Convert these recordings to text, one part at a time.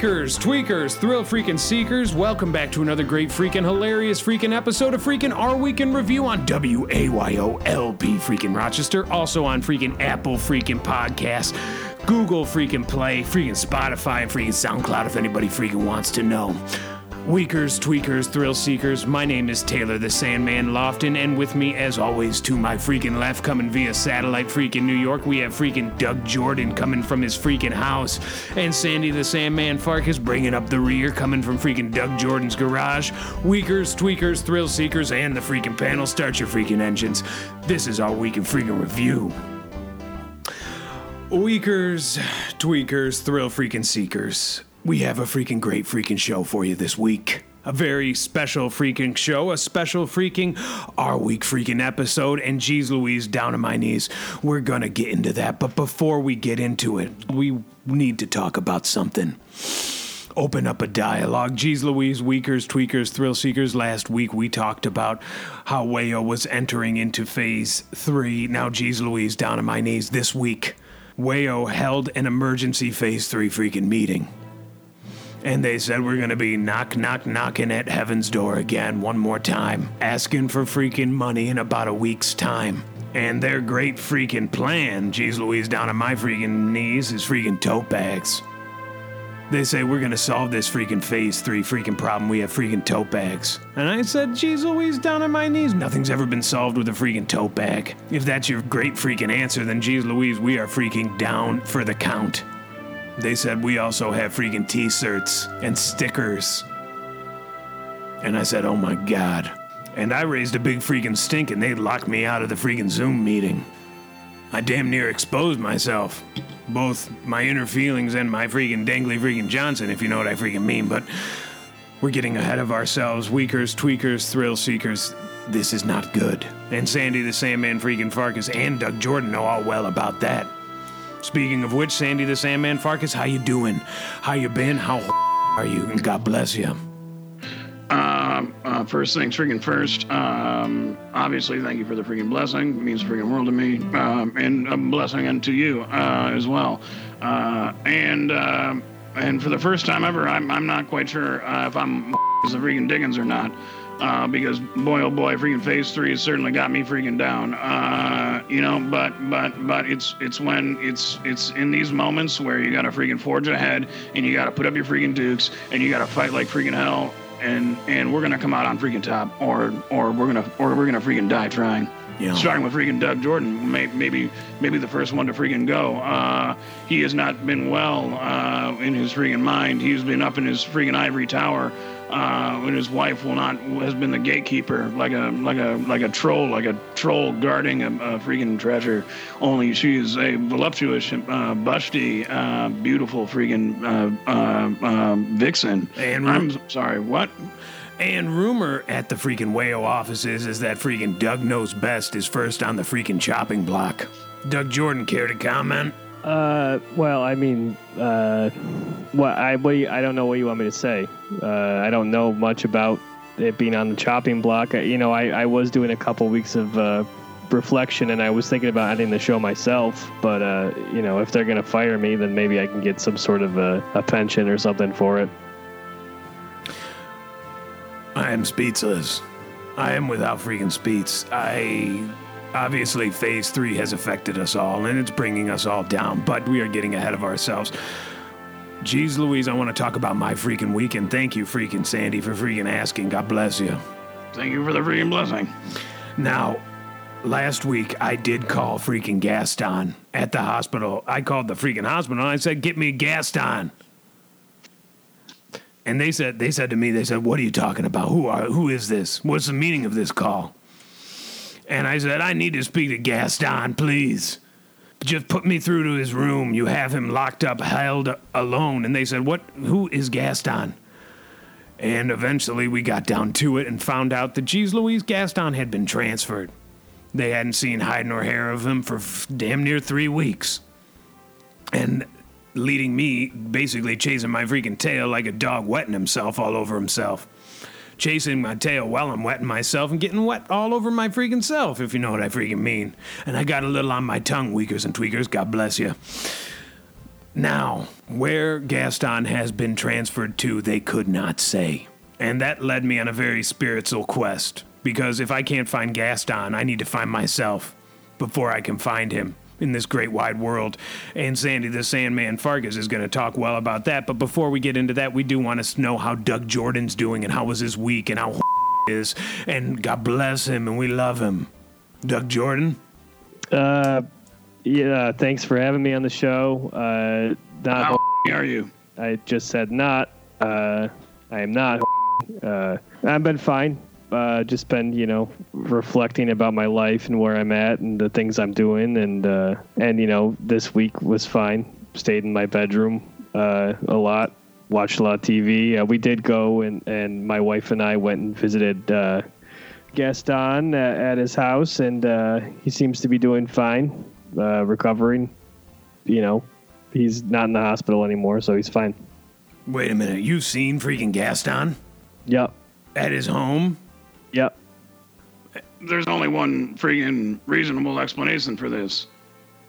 Weakers, tweakers, thrill freaking seekers, welcome back to another great freaking hilarious freaking episode of freaking Our Week in Review on WAYOLP freaking Rochester, also on freaking Apple freaking Podcast, Google freaking Play, freaking Spotify, and freaking SoundCloud if anybody freaking wants to know. Weakers, tweakers, thrill seekers, my name is Taylor the Sandman Lofton, and with me, as always, to my freaking left, coming via satellite freaking New York, we have freaking Doug Jordan coming from his freaking house, and Sandy the Sandman Farkas bringing up the rear, coming from freaking Doug Jordan's garage. Weakers, tweakers, thrill seekers, and the freaking panel, start your freaking engines. This is our week in freaking review. Weakers, tweakers, thrill freaking seekers. We have a freaking great freaking show for you this week. A very special freaking show, a special freaking our week freaking episode, and geez Louise, down on my knees. We're gonna get into that, but before we get into it, we need to talk about something. Open up a dialogue. Geez Louise, Weakers, Tweakers, Thrill Seekers. Last week we talked about how Wayo was entering into phase three. Now, geez Louise, down on my knees this week. Wayo held an emergency phase three freaking meeting. And they said we're gonna be knock, knock, knocking at heaven's door again one more time, asking for freaking money in about a week's time. And their great freaking plan, geez Louise, down on my freaking knees, is freaking tote bags. They say we're gonna solve this freaking phase three freaking problem. We have freaking tote bags. And I said, geez Louise, down on my knees. Nothing's ever been solved with a freaking tote bag. If that's your great freaking answer, then geez Louise, we are freaking down for the count. They said we also have freaking t shirts and stickers. And I said, oh my god. And I raised a big freaking stink and they locked me out of the freaking Zoom meeting. I damn near exposed myself. Both my inner feelings and my freaking dangly freaking Johnson, if you know what I freaking mean. But we're getting ahead of ourselves. Weakers, tweakers, thrill seekers. This is not good. And Sandy the Sandman freaking Farkas and Doug Jordan know all well about that. Speaking of which, Sandy the Sandman Farkas, how you doing? How you been? How are you? And God bless you. Um, uh, first things freaking first. Um, obviously, thank you for the freaking blessing. It means freaking world to me, um, and a blessing unto you uh, as well. Uh, and uh, and for the first time ever, I'm I'm not quite sure uh, if I'm the freaking Dickens or not. Uh, because boy oh boy, freaking phase three has certainly got me freaking down. Uh, you know, but but but it's it's when it's it's in these moments where you gotta freaking forge ahead and you gotta put up your freaking dukes and you gotta fight like freaking hell and and we're gonna come out on freaking top or or we're gonna or we're gonna freaking die trying. Yeah. Starting with freaking Doug Jordan, may, maybe maybe the first one to freaking go. Uh, he has not been well uh, in his freaking mind. He's been up in his freaking ivory tower uh, and his wife will not has been the gatekeeper, like a like a like a troll, like a troll guarding a, a freaking treasure. Only she's a voluptuous, uh, busty, uh, beautiful freaking uh, uh, uh, vixen. And I'm sorry, what? And rumor at the freaking Wayo offices is that freaking Doug Knows Best is first on the freaking chopping block. Doug Jordan, care to comment? Uh, well, I mean, uh, what I what you, I don't know what you want me to say. Uh, I don't know much about it being on the chopping block. I, you know, I, I was doing a couple weeks of uh, reflection, and I was thinking about ending the show myself. But uh, you know, if they're gonna fire me, then maybe I can get some sort of a, a pension or something for it. I am speechless. I am without freaking speech. I obviously phase three has affected us all and it's bringing us all down, but we are getting ahead of ourselves. Geez Louise, I want to talk about my freaking weekend. Thank you, freaking Sandy, for freaking asking. God bless you. Thank you for the freaking blessing. Now, last week I did call freaking Gaston at the hospital. I called the freaking hospital and I said, "Get me Gaston." And they said they said to me, they said, "What are you talking about? Who are who is this? What's the meaning of this call?" And I said, "I need to speak to Gaston, please." Just put me through to his room. You have him locked up, held alone. And they said, What? Who is Gaston? And eventually we got down to it and found out that, geez, Louise Gaston had been transferred. They hadn't seen hide nor hair of him for f- damn near three weeks. And leading me, basically chasing my freaking tail like a dog wetting himself all over himself. Chasing my tail while I'm wetting myself and getting wet all over my freaking self, if you know what I freaking mean. And I got a little on my tongue, weakers and tweakers, God bless you. Now, where Gaston has been transferred to, they could not say. And that led me on a very spiritual quest. Because if I can't find Gaston, I need to find myself before I can find him in this great wide world. And Sandy the Sandman Farkas is going to talk well about that. But before we get into that, we do want to know how Doug Jordan's doing and how was his week and how is. And God bless him and we love him. Doug Jordan? Uh, yeah, thanks for having me on the show. Uh, not How are you? I just said not. Uh, I am not. Uh, I've been fine. Uh, just been, you know, reflecting about my life and where I'm at and the things I'm doing, and uh, and you know, this week was fine. Stayed in my bedroom uh, a lot, watched a lot of TV. Uh, we did go and and my wife and I went and visited uh, Gaston at, at his house, and uh, he seems to be doing fine, uh, recovering. You know, he's not in the hospital anymore, so he's fine. Wait a minute. You've seen freaking Gaston Yep. at his home? Yep. There's only one freaking reasonable explanation for this.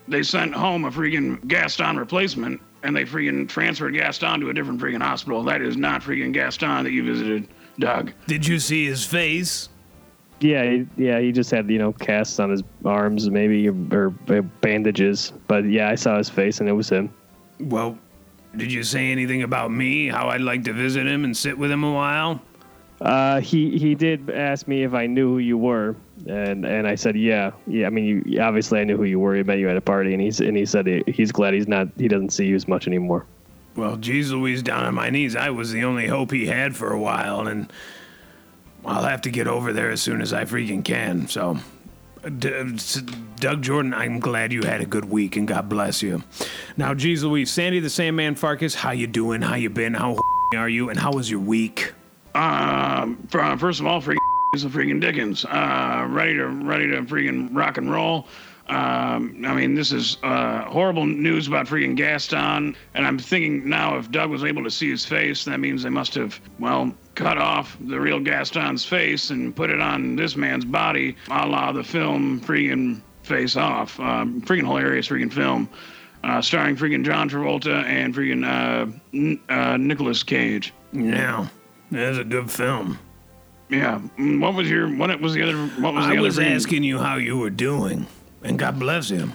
They sent home a freaking Gaston replacement, and they freaking transferred Gaston to a different freaking hospital. That is not freaking Gaston that you visited, Doug. Did you see his face? Yeah, he, yeah, he just had you know casts on his arms, maybe or, or bandages. But yeah, I saw his face, and it was him. Well, did you say anything about me? How I'd like to visit him and sit with him a while? Uh, he he did ask me if I knew who you were, and and I said yeah, yeah. I mean, you, obviously I knew who you were. He met you at a party, and he's and he said he, he's glad he's not he doesn't see you as much anymore. Well, geez Louise, down on my knees. I was the only hope he had for a while, and I'll have to get over there as soon as I freaking can. So, Doug Jordan, I'm glad you had a good week, and God bless you. Now, geez Louise, Sandy the Sandman Farkas, how you doing? How you been? How are you? And how was your week? Um, fir- first of all, freaking is a freaking Dickens. Uh, ready to ready to freaking rock and roll. Um, I mean, this is uh, horrible news about freaking Gaston, and I'm thinking now if Doug was able to see his face, that means they must have well cut off the real Gaston's face and put it on this man's body, a la the film freaking Face Off. Um, freaking hilarious freaking film. Uh, starring freaking John Travolta and freaking uh, N- uh, Cage. Yeah, that's a good film. Yeah. Mm, What was your what was the other what was the I other was asking you how you were doing, and God bless him.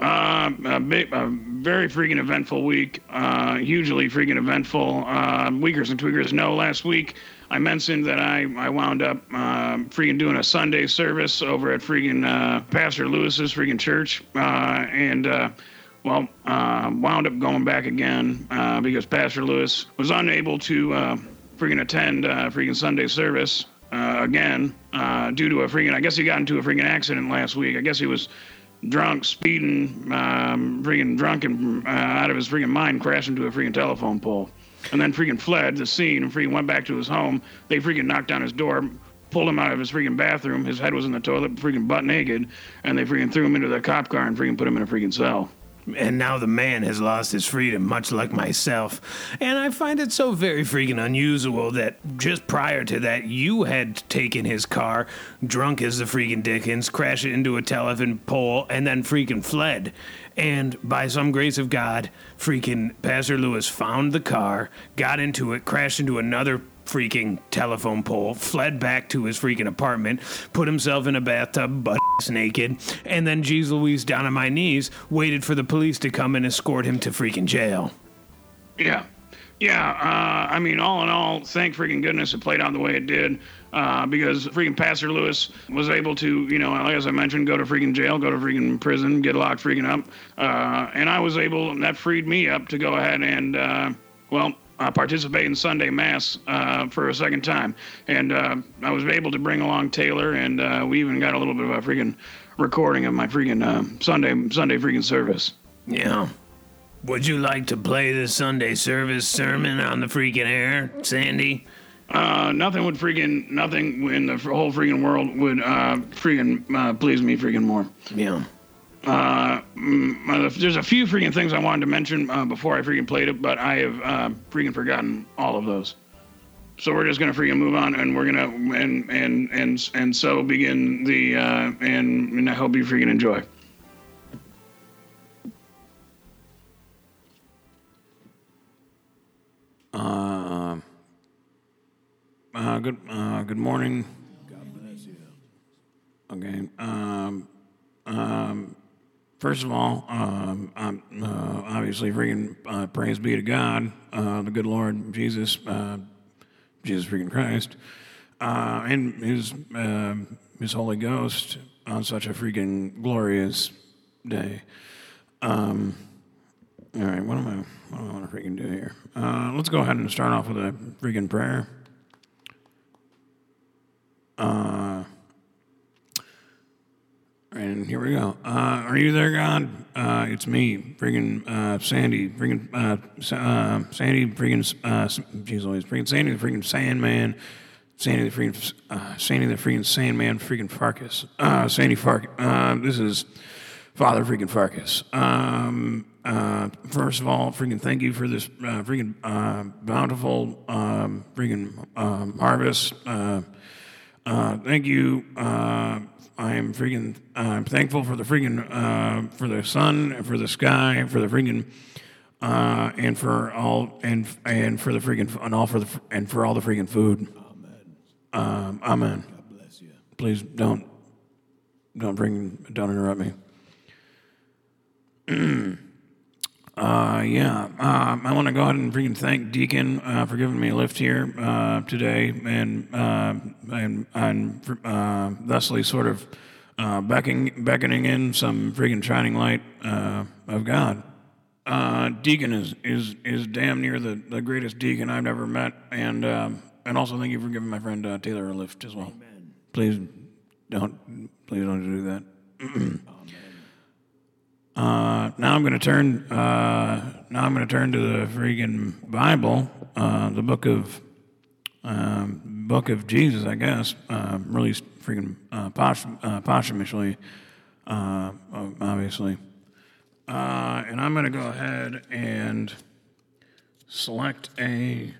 Uh, a, big, a very freaking eventful week. Uh, hugely freaking eventful. Uh, Weakers and Tweakers know last week I mentioned that I, I wound up uh, freaking doing a Sunday service over at freaking uh, Pastor Lewis's freaking church. Uh, and, uh, well, uh, wound up going back again uh, because Pastor Lewis was unable to uh, freaking attend uh, freaking Sunday service uh, again uh, due to a freaking, I guess he got into a freaking accident last week. I guess he was drunk, speeding, um, freaking drunk and uh, out of his freaking mind, crashed into a freaking telephone pole, and then freaking fled the scene and freaking went back to his home. They freaking knocked on his door, pulled him out of his freaking bathroom. His head was in the toilet, freaking butt naked, and they freaking threw him into the cop car and freaking put him in a freaking cell. And now the man has lost his freedom, much like myself. And I find it so very freaking unusual that just prior to that, you had taken his car, drunk as the freaking Dickens, crashed it into a telephone pole, and then freaking fled. And by some grace of God, freaking Pastor Lewis found the car, got into it, crashed into another freaking telephone pole, fled back to his freaking apartment, put himself in a bathtub, butt naked, and then Jeez Louise down on my knees waited for the police to come and escort him to freaking jail. Yeah. Yeah, uh, I mean, all in all, thank freaking goodness it played out the way it did, uh, because freaking Pastor Lewis was able to, you know, as I mentioned, go to freaking jail, go to freaking prison, get locked freaking up, uh, and I was able, that freed me up to go ahead and, uh, well, uh, participate in Sunday Mass uh, for a second time, and uh, I was able to bring along Taylor, and uh, we even got a little bit of a freaking recording of my freaking uh, Sunday Sunday freaking service. Yeah. Would you like to play the Sunday service sermon on the freaking air, Sandy? Uh, nothing would freaking nothing in the whole freaking world would uh, freaking uh, please me freaking more. Yeah. Uh, mm, uh, there's a few freaking things I wanted to mention uh, before I freaking played it, but I have uh, freaking forgotten all of those. So we're just gonna freaking move on, and we're gonna and and and and so begin the uh, and and I hope you freaking enjoy. Uh, uh, good uh, good morning. God bless you. Okay. Um. Um first of all, um, I'm, uh, obviously, freaking uh, praise be to God, uh, the good Lord Jesus, uh, Jesus freaking Christ, uh, and His uh, His Holy Ghost on such a freaking glorious day. Um, all right, what am I? What do I want to freaking do here? Uh, let's go ahead and start off with a freaking prayer. Uh, and here we go. Uh, are you there, God? Uh, it's me, friggin' uh, Sandy, friggin' uh, uh, Sandy, freaking uh, always freaking Sandy, the freaking Sandman, Sandy, the freaking uh, Sandy, the friggin' Sandman, friggin' Farkas, Sandy Farkas. This is Father friggin' Farkas. Um, first of all, friggin' thank you for this uh, bountiful um, freaking um, harvest. Thank you. Uh, I am freaking. I'm thankful for the freaking for the sun, for the sky, for the freaking. and for all and and for the freaking and all for the and for all the freaking food. Amen. Um, amen. God bless you. Please don't don't bring don't interrupt me. Uh, yeah, uh, I want to go ahead and freaking thank Deacon uh, for giving me a lift here uh, today, and uh, and and uh, thusly sort of beckoning beckoning in some freaking shining light of God. deacon is is is damn near the, the greatest deacon I've ever met, and um, and also thank you for giving my friend Taylor a lift as well. Amen. Please don't please don't do that. Uh, now I'm going to turn. Uh, now I'm going to turn to the freaking Bible, uh, the book of um, book of Jesus, I guess. Uh, released freaking uh, posh, uh, posthumously, obviously. and I'm going to go ahead and select a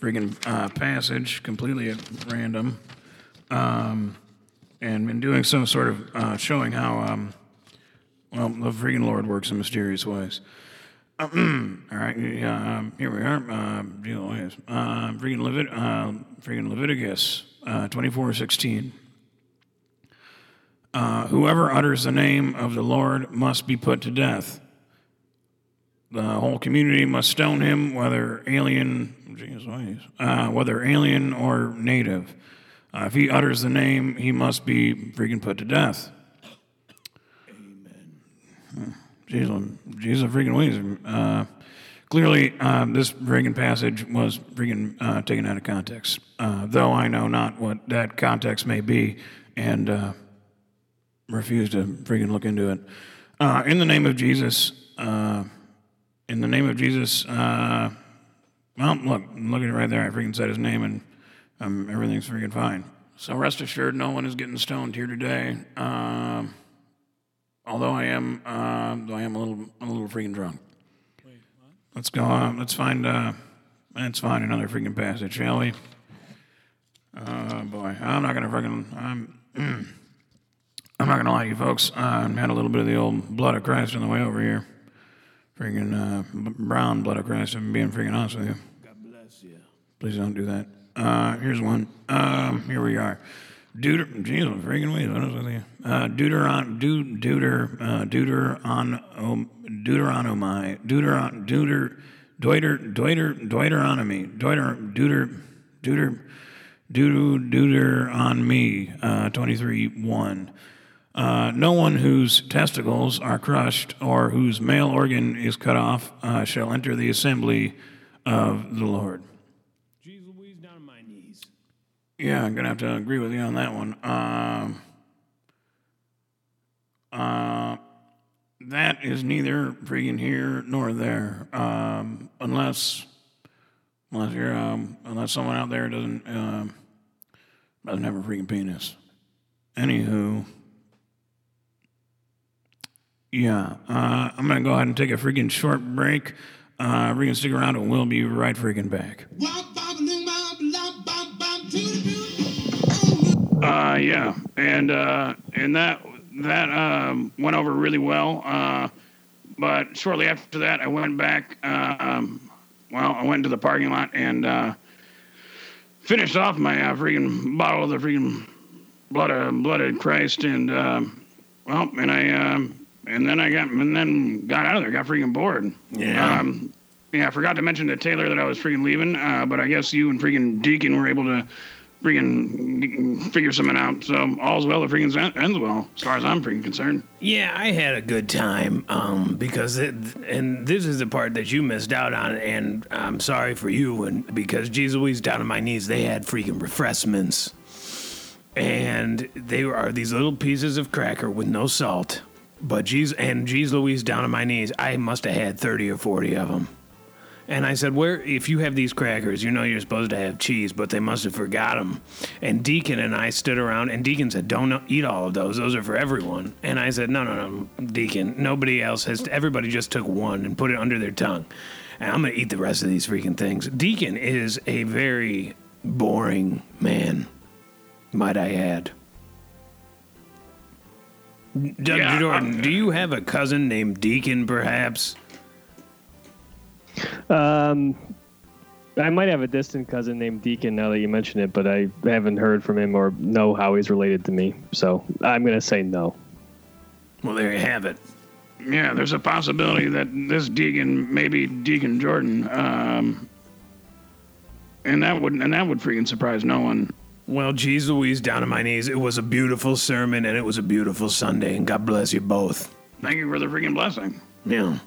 freaking passage completely at random, um, and in doing so, sort of showing how. Um, well, the freaking Lord works in mysterious ways. all right, yeah, um, here we are. Uh, uh, freaking, Levit- uh, freaking Leviticus uh, 24 16. Uh, whoever utters the name of the Lord must be put to death. The whole community must stone him, whether alien, geez, uh, whether alien or native. Uh, if he utters the name, he must be freaking put to death. Jesus, Jesus freaking Weezer. Uh, clearly, uh, this freaking passage was freaking uh, taken out of context, uh, though I know not what that context may be and uh, refuse to freaking look into it. Uh, in the name of Jesus, in the name of Jesus, well, look, look at it right there. I freaking said his name and um, everything's freaking fine. So rest assured, no one is getting stoned here today. Although I am, uh, though I am a little, a little freaking drunk. Wait, what? Let's go on. Let's find. Uh, let's find another freaking passage, shall we? Oh boy, I'm not gonna freaking. I'm. I'm not gonna lie to you folks. I had a little bit of the old blood of Christ on the way over here. Freaking uh, brown blood of Christ. I'm being freaking honest with you. God bless you. Please don't do that. Uh, here's one. Um, here we are. Deuter, Jesus, freaking weed. What with you? Uh, Deuteron, Deut, Deuter, uh, Deuteron, um, Deuteronomy, Deuteron, Deuter, Deuter, Deuter, Deuteronomy, Deuter, Deuter, Deuter, Deuter, Deuter on me, uh, 23 1. Uh, no one whose testicles are crushed or whose male organ is cut off uh, shall enter the assembly of the Lord. Yeah, I'm gonna have to agree with you on that one. Um, uh, that is neither freaking here nor there, um, unless unless you're um, unless someone out there doesn't um, doesn't have a freaking penis. Anywho, yeah, uh, I'm gonna go ahead and take a freaking short break. Uh, freaking stick around and we'll be right freaking back. Uh, yeah, and uh, and that that um, went over really well. Uh, but shortly after that, I went back. Um, well, I went to the parking lot and uh, finished off my uh, freaking bottle of the freaking blood of blooded Christ, and uh, well, and I um, and then I got and then got out of there. Got freaking bored. Yeah. Um, yeah, I forgot to mention to Taylor that I was freaking leaving, uh, but I guess you and freaking Deacon were able to freaking figure something out. So all's well that freaking en- ends well, as far as I'm freaking concerned. Yeah, I had a good time. Um, because it, and this is the part that you missed out on, and I'm sorry for you. And because Jesus Louise down on my knees, they had freaking refreshments, and they are these little pieces of cracker with no salt. But Jesus and Jesus Louise down on my knees, I must have had thirty or forty of them. And I said, "Where? If you have these crackers, you know you're supposed to have cheese, but they must have forgot them." And Deacon and I stood around, and Deacon said, "Don't eat all of those; those are for everyone." And I said, "No, no, no, Deacon. Nobody else has. Everybody just took one and put it under their tongue, and I'm gonna eat the rest of these freaking things." Deacon is a very boring man, might I add. Doug Yeah, Jordan, uh, do you have a cousin named Deacon, perhaps? Um, I might have a distant cousin named Deacon now that you mention it, but I haven't heard from him or know how he's related to me. So I'm gonna say no. Well, there you have it. Yeah, there's a possibility that this Deacon, maybe Deacon Jordan, um, and that would and that would freaking surprise no one. Well, geez Louise, down on my knees. It was a beautiful sermon and it was a beautiful Sunday, and God bless you both. Thank you for the freaking blessing. Yeah.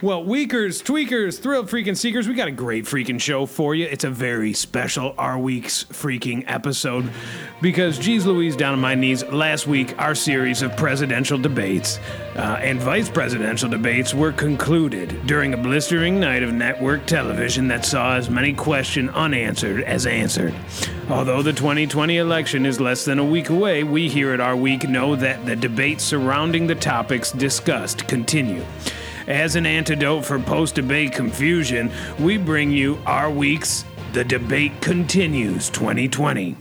Well, weekers, Tweakers, Thrill Freaking Seekers, we got a great freaking show for you. It's a very special Our Week's freaking episode because, geez Louise, down on my knees, last week our series of presidential debates uh, and vice presidential debates were concluded during a blistering night of network television that saw as many questions unanswered as answered. Although the 2020 election is less than a week away, we here at Our Week know that the debates surrounding the topics discussed continue. As an antidote for post debate confusion, we bring you our week's The Debate Continues 2020.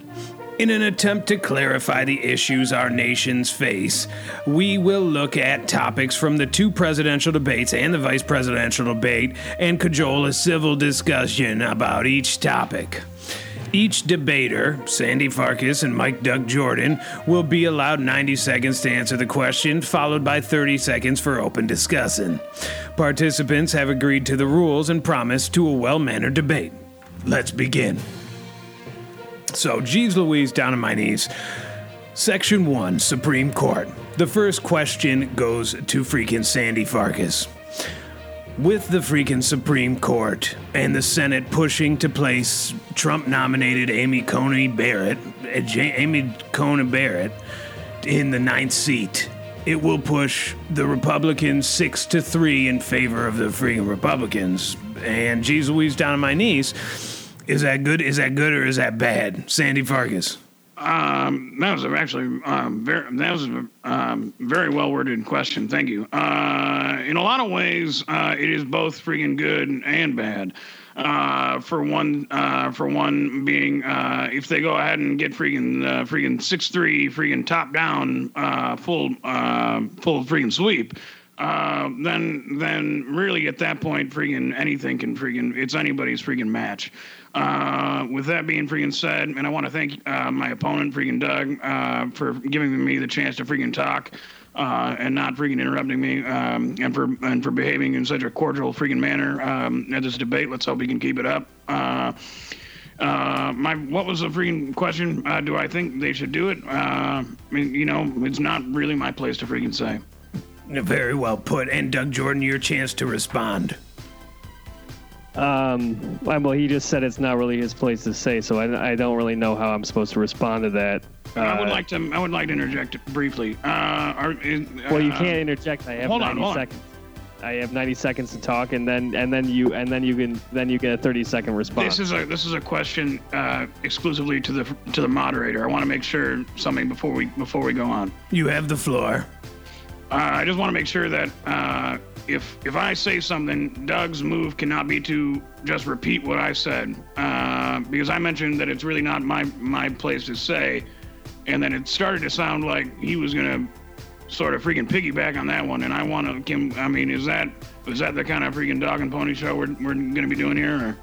In an attempt to clarify the issues our nations face, we will look at topics from the two presidential debates and the vice presidential debate and cajole a civil discussion about each topic. Each debater, Sandy Farkas and Mike Doug Jordan, will be allowed 90 seconds to answer the question, followed by 30 seconds for open discussion. Participants have agreed to the rules and promise to a well mannered debate. Let's begin. So, Jeeves Louise down on my knees. Section 1, Supreme Court. The first question goes to freaking Sandy Farkas. With the freaking Supreme Court and the Senate pushing to place Trump nominated Amy Coney Barrett, eh, J- Amy Coney Barrett, in the ninth seat, it will push the Republicans six to three in favor of the freaking Republicans. And geez Louise down on my knees. Is that good? Is that good or is that bad? Sandy Farkas. Um, that was actually um, very that was a um, very well worded question. Thank you. Uh, in a lot of ways, uh, it is both freaking good and bad. Uh, for one, uh, for one being, uh, if they go ahead and get freaking uh, freaking six three freaking top down full full freaking sweep. Uh, then, then really at that point, freaking anything can freaking it's anybody's freaking match. Uh, with that being freaking said, and I want to thank uh, my opponent, freaking Doug, uh, for giving me the chance to freaking talk uh, and not freaking interrupting me, um, and for and for behaving in such a cordial freaking manner um, at this debate. Let's hope we can keep it up. Uh, uh, my what was the freaking question? Do I think they should do it? I mean, you know, it's not really my place to freaking say. Very well put. And Doug Jordan, your chance to respond. Um, well, he just said it's not really his place to say, so I, I don't really know how I'm supposed to respond to that. Uh, I would like to. I would like to interject briefly. Uh, are, is, Well, you uh, can't interject. I have hold on, 90 hold on. seconds. I have 90 seconds to talk, and then and then you and then you can then you get a 30 second response. This is a this is a question uh, exclusively to the to the moderator. I want to make sure something before we before we go on. You have the floor. Uh, I just want to make sure that uh, if if I say something, Doug's move cannot be to just repeat what I said uh, because I mentioned that it's really not my my place to say, and then it started to sound like he was gonna sort of freaking piggyback on that one, and I want to. I mean, is that is that the kind of freaking dog and pony show we're we're gonna be doing here? Or?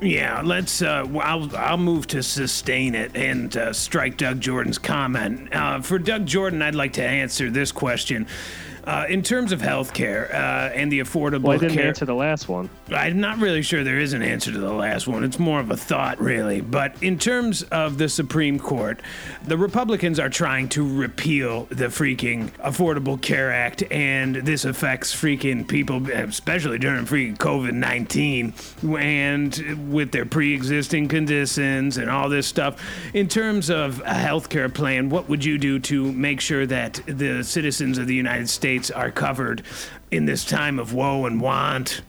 Yeah, let's. Uh, I'll I'll move to sustain it and uh, strike Doug Jordan's comment. Uh, for Doug Jordan, I'd like to answer this question. Uh, in terms of healthcare uh, and the affordable Well, I didn't care, answer the last one. I'm not really sure there is an answer to the last one. It's more of a thought, really. But in terms of the Supreme Court, the Republicans are trying to repeal the freaking Affordable Care Act, and this affects freaking people, especially during freaking COVID 19, and with their pre existing conditions and all this stuff. In terms of a healthcare plan, what would you do to make sure that the citizens of the United States are covered in this time of woe and want?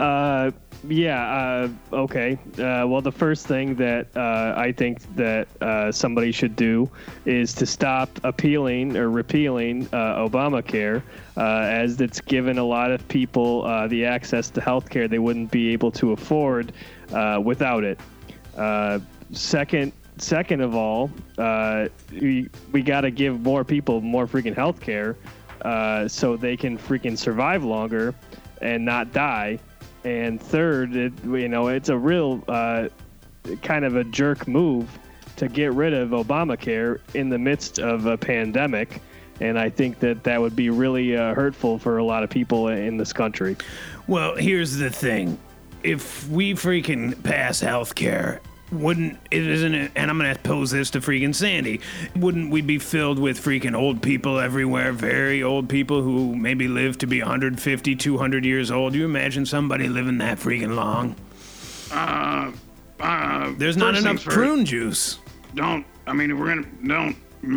Uh, yeah. Uh, okay. Uh, well, the first thing that uh, I think that uh, somebody should do is to stop appealing or repealing uh, Obamacare, uh, as it's given a lot of people uh, the access to health care they wouldn't be able to afford uh, without it. Uh, second. Second of all, uh, we, we got to give more people more freaking health care uh, so they can freaking survive longer and not die. And third, it, you know, it's a real uh, kind of a jerk move to get rid of Obamacare in the midst of a pandemic. And I think that that would be really uh, hurtful for a lot of people in this country. Well, here's the thing. If we freaking pass health care, wouldn't it isn't it and I'm gonna pose this to freaking Sandy. Wouldn't we be filled with freaking old people everywhere, very old people who maybe live to be 150, 200 years old? You imagine somebody living that freaking long? Uh, uh, There's not enough prune juice. don't i mean we're gonna don't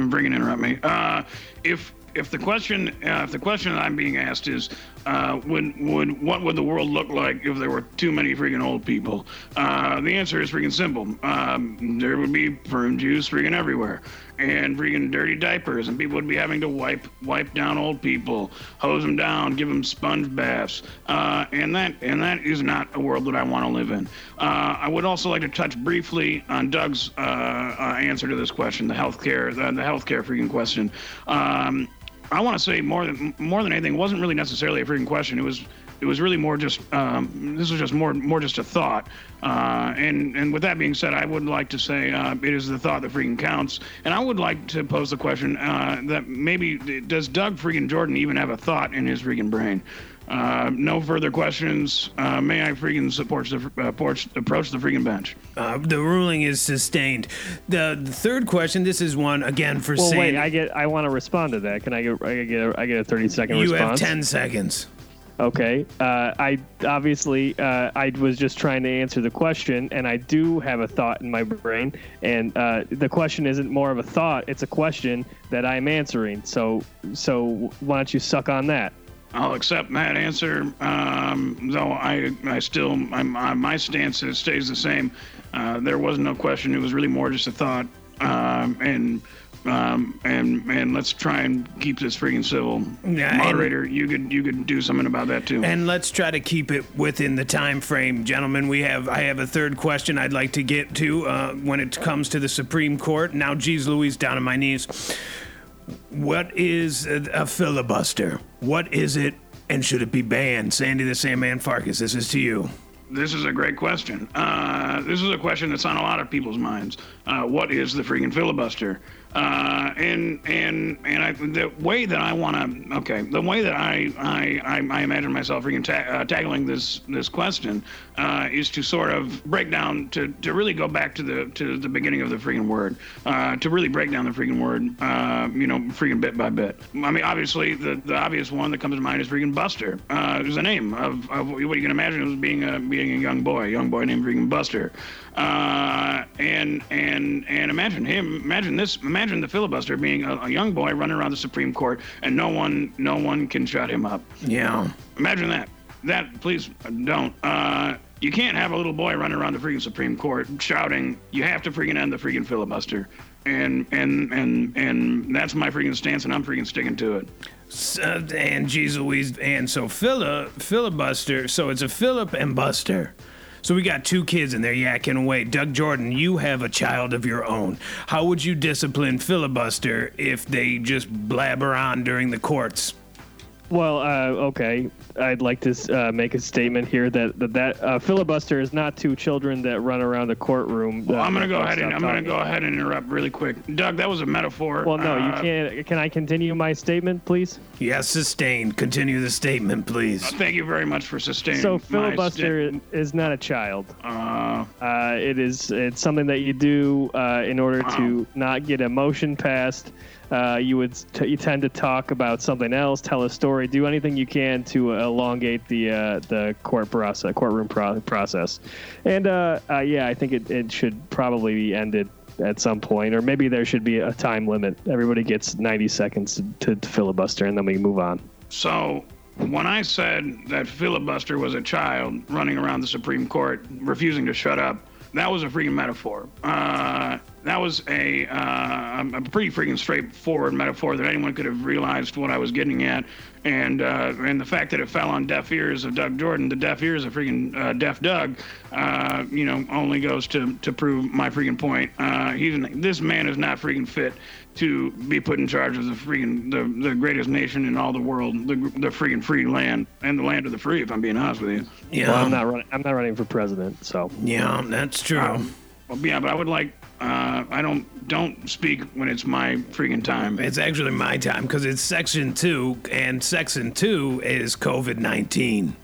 bring it interrupt me uh if if the question uh, if the question that i'm being asked is uh would would what would the world look like if there were too many freaking old people? Uh the answer is freaking simple. Um there would be prune juice freaking everywhere and freaking dirty diapers and people would be having to wipe wipe down old people hose them down give them sponge baths. Uh and that and that is not a world that i want to live in. Uh i would also like to touch briefly on doug's uh answer to this question the healthcare the, the healthcare freaking question. Um I want to say more than more than anything, it wasn't really necessarily a freaking question. It was it was really more just um, this was just more more just a thought. Uh, and and with that being said, I would like to say uh, it is the thought that freaking counts. And I would like to pose the question uh, that maybe does Doug freaking Jordan even have a thought in his freaking brain? Uh, no further questions. Uh, may I freaking support the uh, porch, approach the freaking bench? Uh, the ruling is sustained. The, the third question. This is one again for Well, Sandy. wait, I get, I want to respond to that. Can I get, I get, a, I get a thirty second you response? have ten seconds. Okay. Uh, I obviously uh, I was just trying to answer the question, and I do have a thought in my brain, and uh, the question isn't more of a thought; it's a question that I'm answering. So, so why don't you suck on that? I'll accept that answer, um, though I, I still, I'm, I, my stance is, stays the same. Uh, there was no question. It was really more just a thought. Um, and, um, and, and let's try and keep this freaking civil. Yeah, Moderator, you could, you could do something about that too. And let's try to keep it within the time frame, gentlemen. We have I have a third question I'd like to get to uh, when it comes to the Supreme Court. Now, geez, Louise, down on my knees. What is a, a filibuster? What is it, and should it be banned? Sandy the Sandman Farkas, this is to you. This is a great question. Uh, this is a question that's on a lot of people's minds. Uh, what is the freaking filibuster? Uh, and and and I, the way that I want to, okay, the way that I I, I, I imagine myself ta- uh, tackling this this question uh, is to sort of break down to, to really go back to the to the beginning of the freaking word, uh, to really break down the freaking word, uh, you know, freaking bit by bit. I mean, obviously the, the obvious one that comes to mind is freaking Buster. Uh, there's a name of, of what you can imagine as being a being a young boy, a young boy named freaking Buster. And and and imagine him, imagine this, imagine the filibuster being a, a young boy running around the Supreme Court, and no one no one can shut him up. Yeah. Imagine that. That, please don't. Uh, you can't have a little boy running around the freaking Supreme Court shouting, "You have to freaking end the freaking filibuster." And and and and that's my freaking stance, and I'm freaking sticking to it. S- uh, and Louise, and so fili- filibuster. So it's a Philip and Buster. So we got two kids in there yakking away. Doug Jordan, you have a child of your own. How would you discipline filibuster if they just blabber on during the courts? Well, uh, okay. I'd like to uh, make a statement here that that, that uh, filibuster is not two children that run around a courtroom. Well, I'm gonna go ahead and I'm gonna go ahead and interrupt really quick. Doug, that was a metaphor. Well, no, you Uh, can't. Can I continue my statement, please? Yes, sustained. Continue the statement, please. Thank you very much for sustaining. So my filibuster sti- is not a child. uh, Uh, it is. It's something that you do uh, in order to not get a motion passed. Uh, you would t- you tend to talk about something else, tell a story, do anything you can to elongate the uh, the court process, courtroom pro- process. And uh, uh, yeah, I think it, it should probably be ended at some point, or maybe there should be a time limit. Everybody gets 90 seconds to, to, to filibuster, and then we move on. so when I said that filibuster was a child running around the Supreme Court refusing to shut up, that was a freaking metaphor. Uh, that was a, uh, a pretty freaking straightforward metaphor that anyone could have realized what I was getting at, and uh, and the fact that it fell on deaf ears of Doug Jordan, the deaf ears of freaking uh, deaf Doug, uh, you know, only goes to to prove my freaking point. Uh, he's this man is not freaking fit to be put in charge of the freaking the, the greatest nation in all the world, the the freaking free land and the land of the free. If I'm being honest with you. Yeah, Well, I'm not running. I'm not running for president, so. yeah, that's true. Um, well, yeah, but I would like. Uh, I don't don't speak when it's my freaking time. It's actually my time because it's section two, and section two is COVID 19.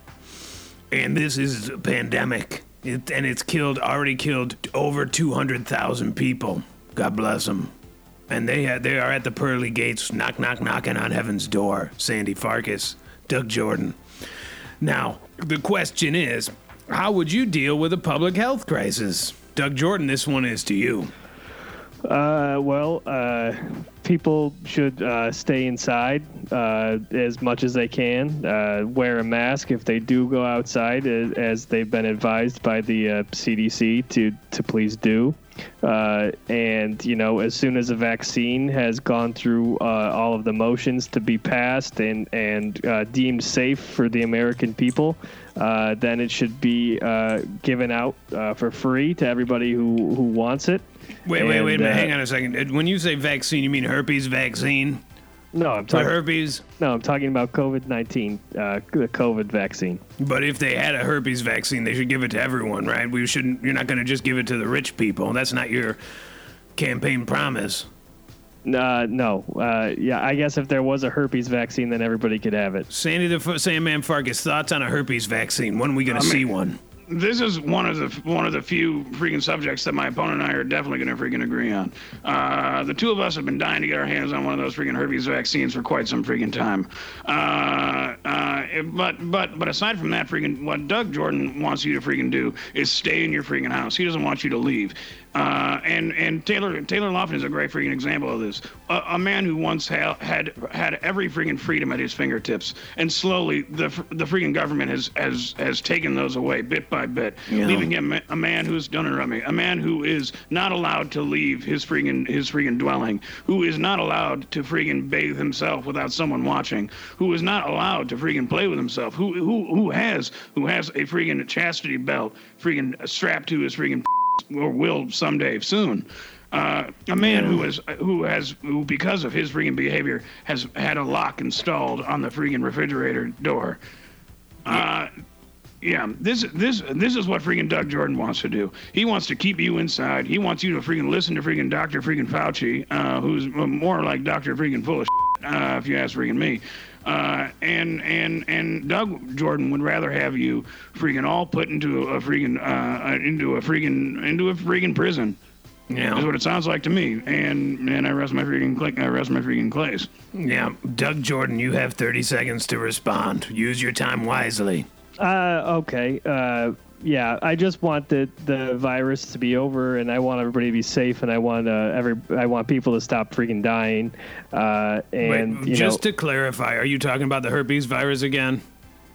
And this is a pandemic. It, and it's killed, already killed over 200,000 people. God bless them. And they, had, they are at the pearly gates, knock, knock, knocking on heaven's door. Sandy Farkas, Doug Jordan. Now, the question is how would you deal with a public health crisis? Doug Jordan, this one is to you. Uh, well, uh, people should uh, stay inside uh, as much as they can. Uh, wear a mask if they do go outside, as, they've been advised by the uh, CDC to to please do. Uh, and you know, as soon as a vaccine has gone through uh, all of the motions to be passed and and uh, deemed safe for the American people, uh, then it should be uh, given out uh, for free to everybody who who wants it. Wait, wait, wait a minute. uh, Hang on a second. When you say vaccine, you mean herpes vaccine? No, I'm talking. herpes? No, I'm talking about COVID nineteen, uh, the COVID vaccine. But if they had a herpes vaccine, they should give it to everyone, right? We shouldn't. You're not going to just give it to the rich people. That's not your campaign promise. Uh, no, uh, yeah, I guess if there was a herpes vaccine, then everybody could have it. Sandy the F- Sandman Farkas, thoughts on a herpes vaccine? When are we going to see one? this is one of the one of the few freaking subjects that my opponent and I are definitely going to freaking agree on. Uh, the two of us have been dying to get our hands on one of those freaking herpes vaccines for quite some freaking time. Uh, uh, but but but aside from that, freaking what Doug Jordan wants you to freaking do is stay in your freaking house. He doesn't want you to leave. Uh, and and Taylor Taylor Lofton is a great freaking example of this. A, a man who once ha- had had every freaking freedom at his fingertips, and slowly the the freaking government has has has taken those away bit by bit, Yeah. leaving him a man who's don't interrupt me, a man who is not allowed to leave his freaking his freaking dwelling, who is not allowed to freaking bathe himself without someone watching, who is not allowed to freaking play with himself, who who who has who has a freaking chastity belt freaking strapped to his freaking or will someday soon. Uh, a man who has who has who because of his freaking behavior has had a lock installed on the freaking refrigerator door. Uh, yeah, this this this is what freaking Doug Jordan wants to do. He wants to keep you inside. He wants you to freaking listen to freaking Dr. freaking Fauci, uh, who's more like Dr. freaking full of shit, uh, if you ask freaking me. Uh, and and and Doug Jordan would rather have you freaking all put into a freaking uh, into a freaking into a freaking prison. Yeah. Is what it sounds like to me. And and I rest my freaking click. I rest my freaking place. Yeah. Doug Jordan, you have 30 seconds to respond. Use your time wisely. Uh, okay. Uh, yeah, I just want the the virus to be over, and I want everybody to be safe, and I want uh, every I want people to stop freaking dying. Uh, and Wait, just know, to clarify, are you talking about the herpes virus again?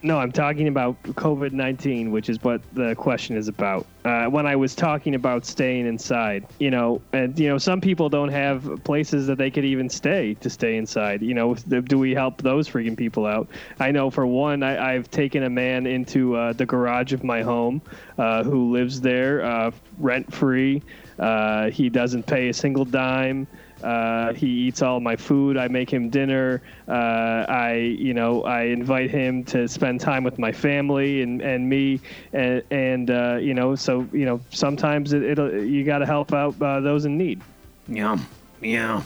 no, I'm talking about COVID nineteen, which is what the question is about. Uh, when I was talking about staying inside, you know, and you know, some people don't have places that they could even stay to stay inside. You know, do we help those freaking people out? I know for one, I, I've taken a man into uh, the garage of my home uh, who lives there uh, rent free. Uh, he doesn't pay a single dime. Uh, he eats all my food. I make him dinner. Uh, I, you know, I invite him to spend time with my family and, and me, and, and uh, you know, so you know, sometimes it, it'll you got to help out uh, those in need. Yeah, yeah.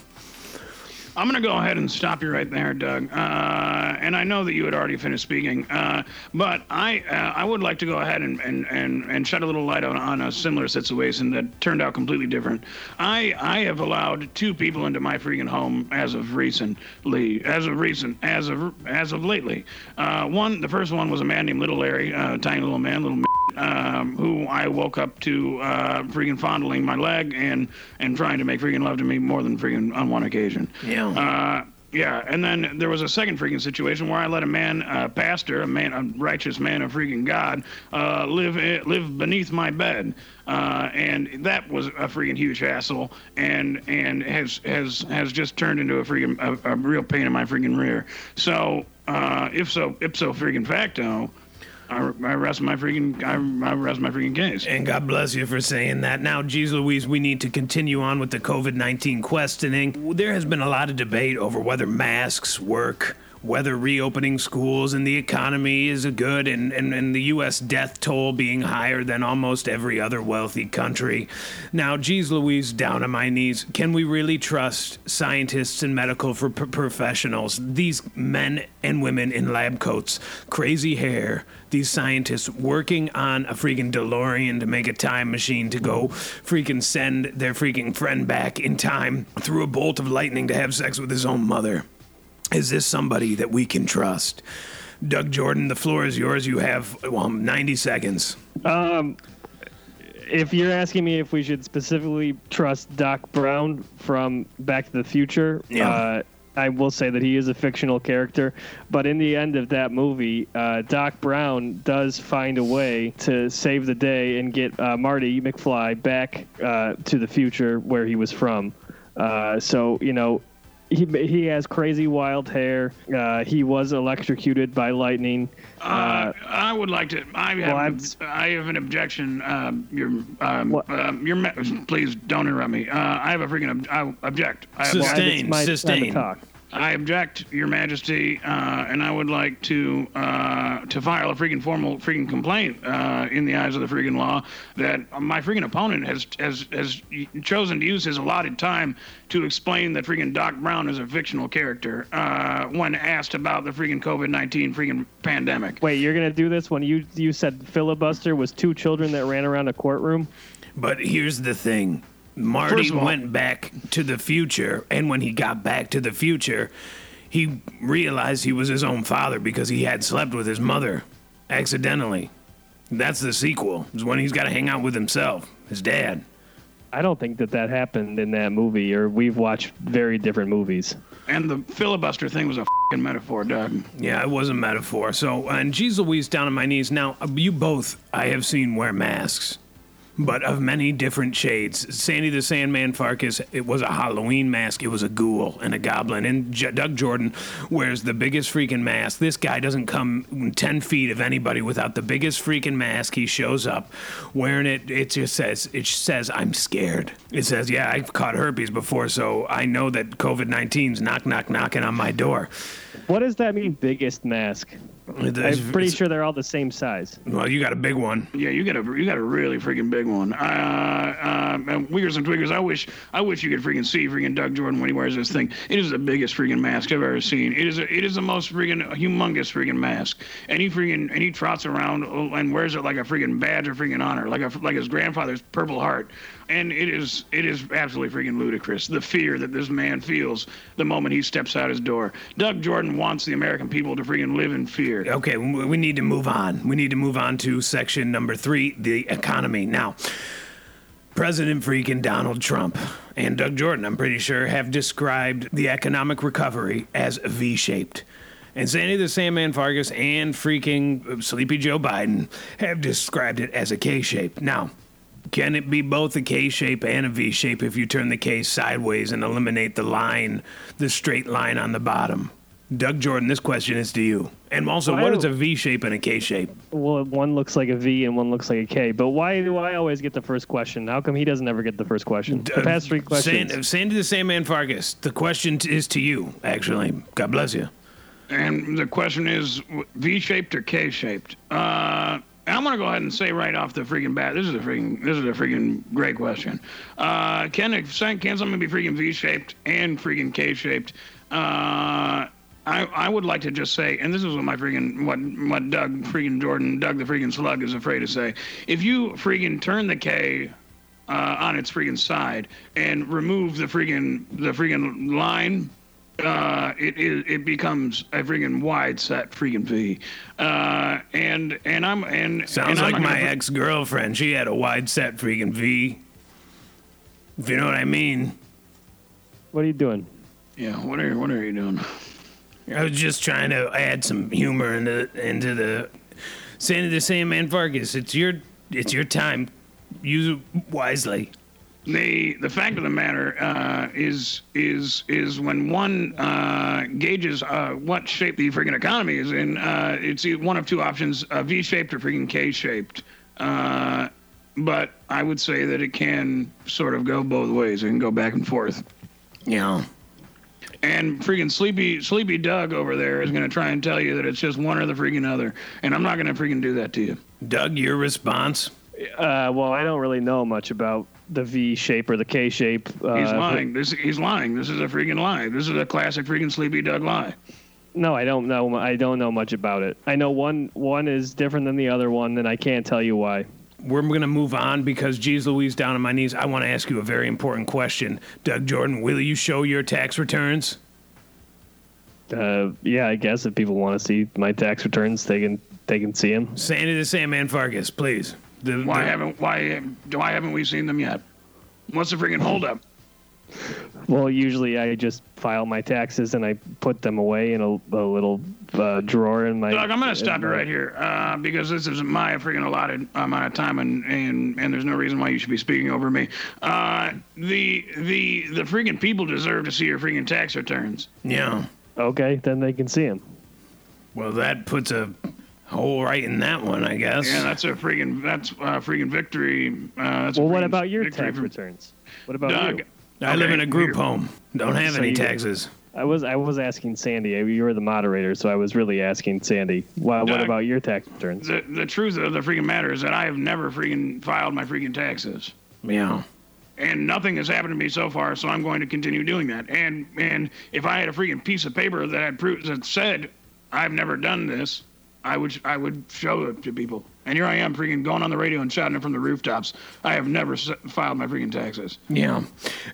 I'm going to go ahead and stop you right there, Doug. Uh, and I know that you had already finished speaking, uh, but I uh, I would like to go ahead and, and, and, and shed a little light on, on a similar situation that turned out completely different. I I have allowed two people into my freaking home as of recently, as of recent, as of as of lately. Uh, one, the first one was a man named Little Larry, uh, tiny little man, little. Um, who I woke up to uh, freaking fondling my leg and and trying to make freaking love to me more than freaking on one occasion. Yeah. Uh, yeah, and then there was a second freaking situation where I let a man, a pastor, a man, a righteous man of freaking God, uh, live live beneath my bed, uh, and that was a freaking huge hassle, and and has has has just turned into a freaking a, a real pain in my freaking rear. So uh, if so ipso freaking facto. I, I rest my freaking I, I rest my freaking case. And God bless you for saying that. Now, geez Louise, we need to continue on with the COVID 19 questioning. There has been a lot of debate over whether masks work whether reopening schools and the economy is a good and, and, and the U.S. death toll being higher than almost every other wealthy country. Now, geez Louise, down on my knees, can we really trust scientists and medical professionals? These men and women in lab coats, crazy hair, these scientists working on a freaking DeLorean to make a time machine to go freaking send their freaking friend back in time through a bolt of lightning to have sex with his own mother. Is this somebody that we can trust? Doug Jordan, the floor is yours. You have well, 90 seconds. Um, if you're asking me if we should specifically trust Doc Brown from Back to the Future, Yeah. uh, I will say that he is a fictional character. But in the end of that movie, uh, Doc Brown does find a way to save the day and get uh, Marty McFly back uh, to the future where he was from. Uh, so, you know, he, he has crazy wild hair. Uh, he was electrocuted by lightning. Uh, I would like to. I have. Well, an, I'm- I have an objection. Um, you're. Um, What? um, you're. Please don't interrupt me. Uh, I have a freaking. Ob- I object. I, have, Sustain. Well, it's my time to sustain. Talk. I object, Your Majesty, uh, and I would like to uh, to file a freaking formal freaking complaint uh, in the eyes of the freaking law that my freaking opponent has has has chosen to use his allotted time to explain that freaking Doc Brown is a fictional character uh, when asked about the freaking COVID nineteen freaking pandemic. Wait, you're gonna do this when you you said filibuster was two children that ran around a courtroom? But here's the thing Marty all- went back to the future, and when he got back to the future, he realized he was his own father because he had slept with his mother accidentally. That's the sequel, is when he's got to hang out with himself, his dad. I don't think that that happened in that movie, or we've watched very different movies. And the filibuster thing was a freaking metaphor, Doug. Yeah, it was a metaphor. So, and geez Louise, down on my knees. Now, uh, you both, I have seen wear masks, but of many different shades. Sandy the Sandman Farkas, it was a Halloween mask. It was a ghoul and a goblin. And J- Doug Jordan wears the biggest freaking mask. This guy doesn't come 10 feet of anybody without the biggest freaking mask. He shows up wearing it. It just says, it says, I'm scared. It says, yeah, I've caught herpes before, so I know that COVID 19's knock, knock, knocking on my door. What does that mean, biggest mask? I'm pretty sure they're all the same size. Well, you got a big one. Yeah, you got a you got a really freaking big one. Uh, um, and Wiggers and Twiggers, I wish I wish you could freaking see freaking Doug Jordan when he wears this thing. It is the biggest freaking mask I've ever seen. It is a, it is the most freaking humongous freaking mask. And he freaking and he trots around and wears it like a freaking badge of freaking honor, like a like his grandfather's Purple Heart. And it is it is absolutely freaking ludicrous. The fear that this man feels the moment he steps out his door. Doug Jordan wants the American people to freaking live in fear. Okay, we need to move on. We need to move on to section number three the economy. Now, President freaking Donald Trump and Doug Jordan, I'm pretty sure, have described the economic recovery as V shaped. And Sandy the Sandman Farkas and freaking Sleepy Joe Biden have described it as a K shape. Now, can it be both a K shape and a V shape if you turn the K sideways and eliminate the line, the straight line on the bottom? Doug Jordan, this question is to you. And also, Why what do- is a V shape and a K shape? Well, one looks like a V and one looks like a K. But why do I always get the first question? How come he doesn't ever get the first question? The past three questions. Sand, Sandy the same Sandman Farkas, the question t- is to you, actually. God bless you. And the question is V-shaped or K-shaped? Uh, I'm gonna go ahead and say right off the freaking bat, this is a freaking, this is a freaking great question. Uh, can it, can something be freaking V-shaped and freaking K-shaped? Uh, I, I would like to just say, and this is what my freaking what what Doug freaking Jordan, Doug the freaking slug is afraid to say. If you freaking turn the K uh, on its freaking side and remove the freaking the freaking line, uh, it, it it becomes a freaking wide set freaking V. Uh, and and I'm and Sounds and I'm like my gonna- ex girlfriend. She had a wide set freaking V. If you know what I mean. what are you doing? Yeah, what are what are you doing? I was just trying to add some humor into into the Sandy the Sandman Farkas. It's your it's your time. Use it wisely. the the fact of the matter uh, is is is when one uh, gauges uh, what shape the freaking economy is in, uh, it's one of two options: uh, V-shaped or freaking K-shaped. Uh, but I would say that it can sort of go both ways. It can go back and forth. Yeah. And freaking sleepy sleepy Doug over there is going to try and tell you that it's just one or the freaking other. And I'm not going to freaking do that to you. Doug, your response? Uh, well, I don't really know much about the V shape or the K shape. Uh, He's lying. This he's lying. This is a freaking lie. This is a classic freaking sleepy Doug lie. No, I don't know. I don't know much about it. I know one one is different than the other one, and I can't tell you why. We're going to move on because, geez Louise, down on my knees, I want to ask you a very important question. Doug Jordan, will you show your tax returns? Uh, yeah, I guess if people want to see my tax returns, they can they can see them. Sandy the Sandman Farkas, please. The, Why the- haven't why why haven't we seen them yet? What's the freaking holdup? Well, usually I just file my taxes and I put them away in a, a little uh, drawer in my. Doug, I'm gonna stop you right here uh, because this is my freaking allotted amount of time, and, and and there's no reason why you should be speaking over me. Uh, the the the freaking people deserve to see your freaking tax returns. yeah. Okay, then they can see them. Well, that puts a hole right in that one, I guess. Yeah, that's a freaking that's uh, freaking victory. Uh, that's a Well, what about your tax for- returns? What about Doug? you? I live in a group here. home. Don't have So any you- taxes. I was I was asking Sandy. You were the moderator, so I was really asking Sandy. Why, what Doug. about your tax returns? The the truth of the freaking matter is that I have never freaking filed my freaking taxes. Yeah. and nothing has happened to me so far, so I'm going to continue doing that. And and if I had a freaking piece of paper that had proof that said I've never done this, I would I would show it to people. And here I am, freaking going on the radio and shouting it from the rooftops. I have never s- filed my freaking taxes. Yeah.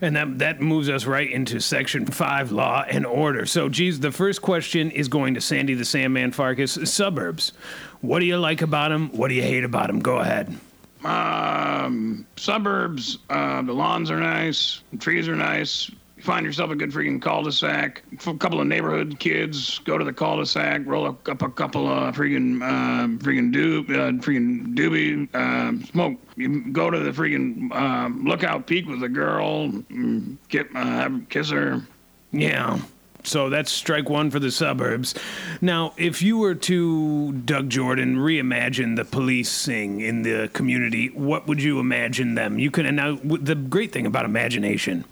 And that that moves us right into section five, law and order. So, geez, the first question is going to Sandy the Sandman Farkas. Suburbs. What do you like about them? What do you hate about them? Go ahead. Um, suburbs, uh, the lawns are nice, the trees are nice. Find yourself a good freaking cul-de-sac. A couple of neighborhood kids go to the cul-de-sac, roll up a couple of freaking, uh, freaking doob, uh, freaking doobie, uh, smoke. You go to the freaking um, lookout peak with a girl, mm, get, uh, kiss her. Yeah. So that's strike one for the suburbs. Now, if you were to, Doug Jordan, reimagine the policing in the community, what would you imagine them? You can, and now the great thing about imagination